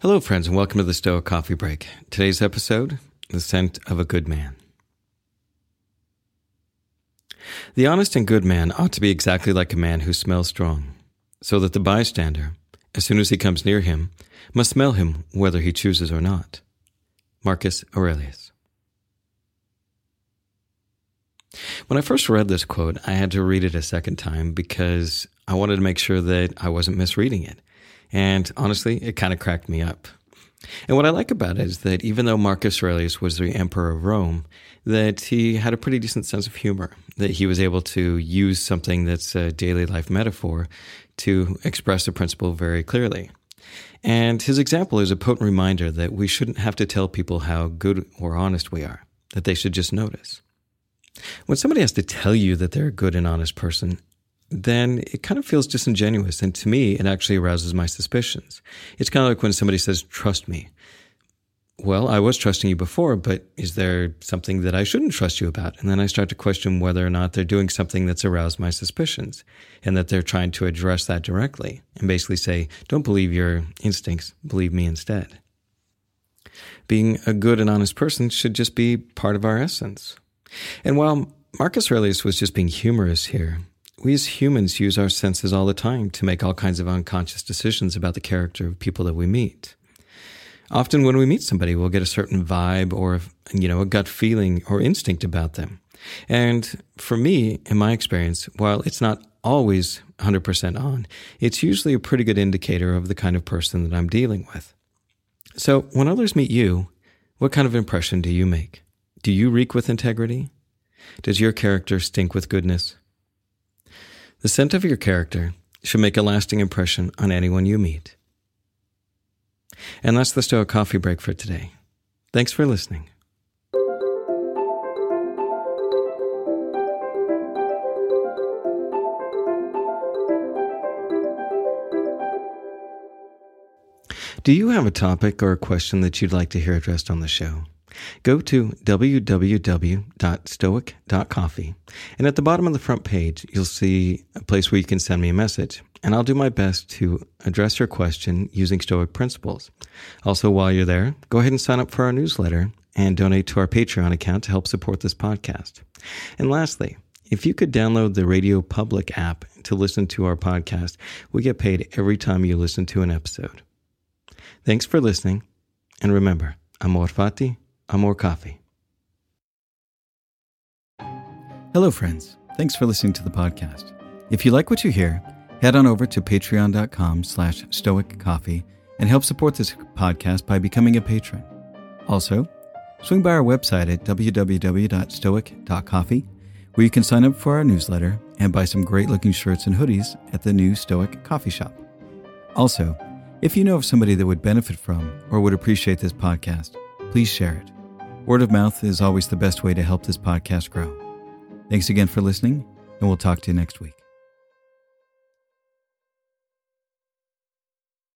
Hello, friends, and welcome to the Stoic Coffee Break. Today's episode The Scent of a Good Man. The honest and good man ought to be exactly like a man who smells strong, so that the bystander, as soon as he comes near him, must smell him whether he chooses or not. Marcus Aurelius. When I first read this quote, I had to read it a second time because I wanted to make sure that I wasn't misreading it. And honestly, it kind of cracked me up. And what I like about it is that even though Marcus Aurelius was the emperor of Rome, that he had a pretty decent sense of humor, that he was able to use something that's a daily life metaphor to express a principle very clearly. And his example is a potent reminder that we shouldn't have to tell people how good or honest we are, that they should just notice. When somebody has to tell you that they're a good and honest person, then it kind of feels disingenuous. And to me, it actually arouses my suspicions. It's kind of like when somebody says, trust me. Well, I was trusting you before, but is there something that I shouldn't trust you about? And then I start to question whether or not they're doing something that's aroused my suspicions and that they're trying to address that directly and basically say, don't believe your instincts, believe me instead. Being a good and honest person should just be part of our essence. And while Marcus Aurelius was just being humorous here, we as humans use our senses all the time to make all kinds of unconscious decisions about the character of people that we meet. Often when we meet somebody, we'll get a certain vibe or, you know, a gut feeling or instinct about them. And for me, in my experience, while it's not always 100% on, it's usually a pretty good indicator of the kind of person that I'm dealing with. So when others meet you, what kind of impression do you make? Do you reek with integrity? Does your character stink with goodness? The scent of your character should make a lasting impression on anyone you meet. And that's the Stoic Coffee Break for today. Thanks for listening. Do you have a topic or a question that you'd like to hear addressed on the show? Go to www.stoic.coffee, and at the bottom of the front page, you'll see a place where you can send me a message, and I'll do my best to address your question using Stoic principles. Also, while you're there, go ahead and sign up for our newsletter and donate to our Patreon account to help support this podcast. And lastly, if you could download the Radio Public app to listen to our podcast, we get paid every time you listen to an episode. Thanks for listening, and remember, amor fati, Amor Coffee. Hello, friends. Thanks for listening to the podcast. If you like what you hear, head on over to patreon.com slash stoic coffee and help support this podcast by becoming a patron. Also, swing by our website at www.stoic.coffee, where you can sign up for our newsletter and buy some great looking shirts and hoodies at the new Stoic coffee shop. Also, if you know of somebody that would benefit from or would appreciate this podcast, please share it. Word of mouth is always the best way to help this podcast grow. Thanks again for listening, and we'll talk to you next week.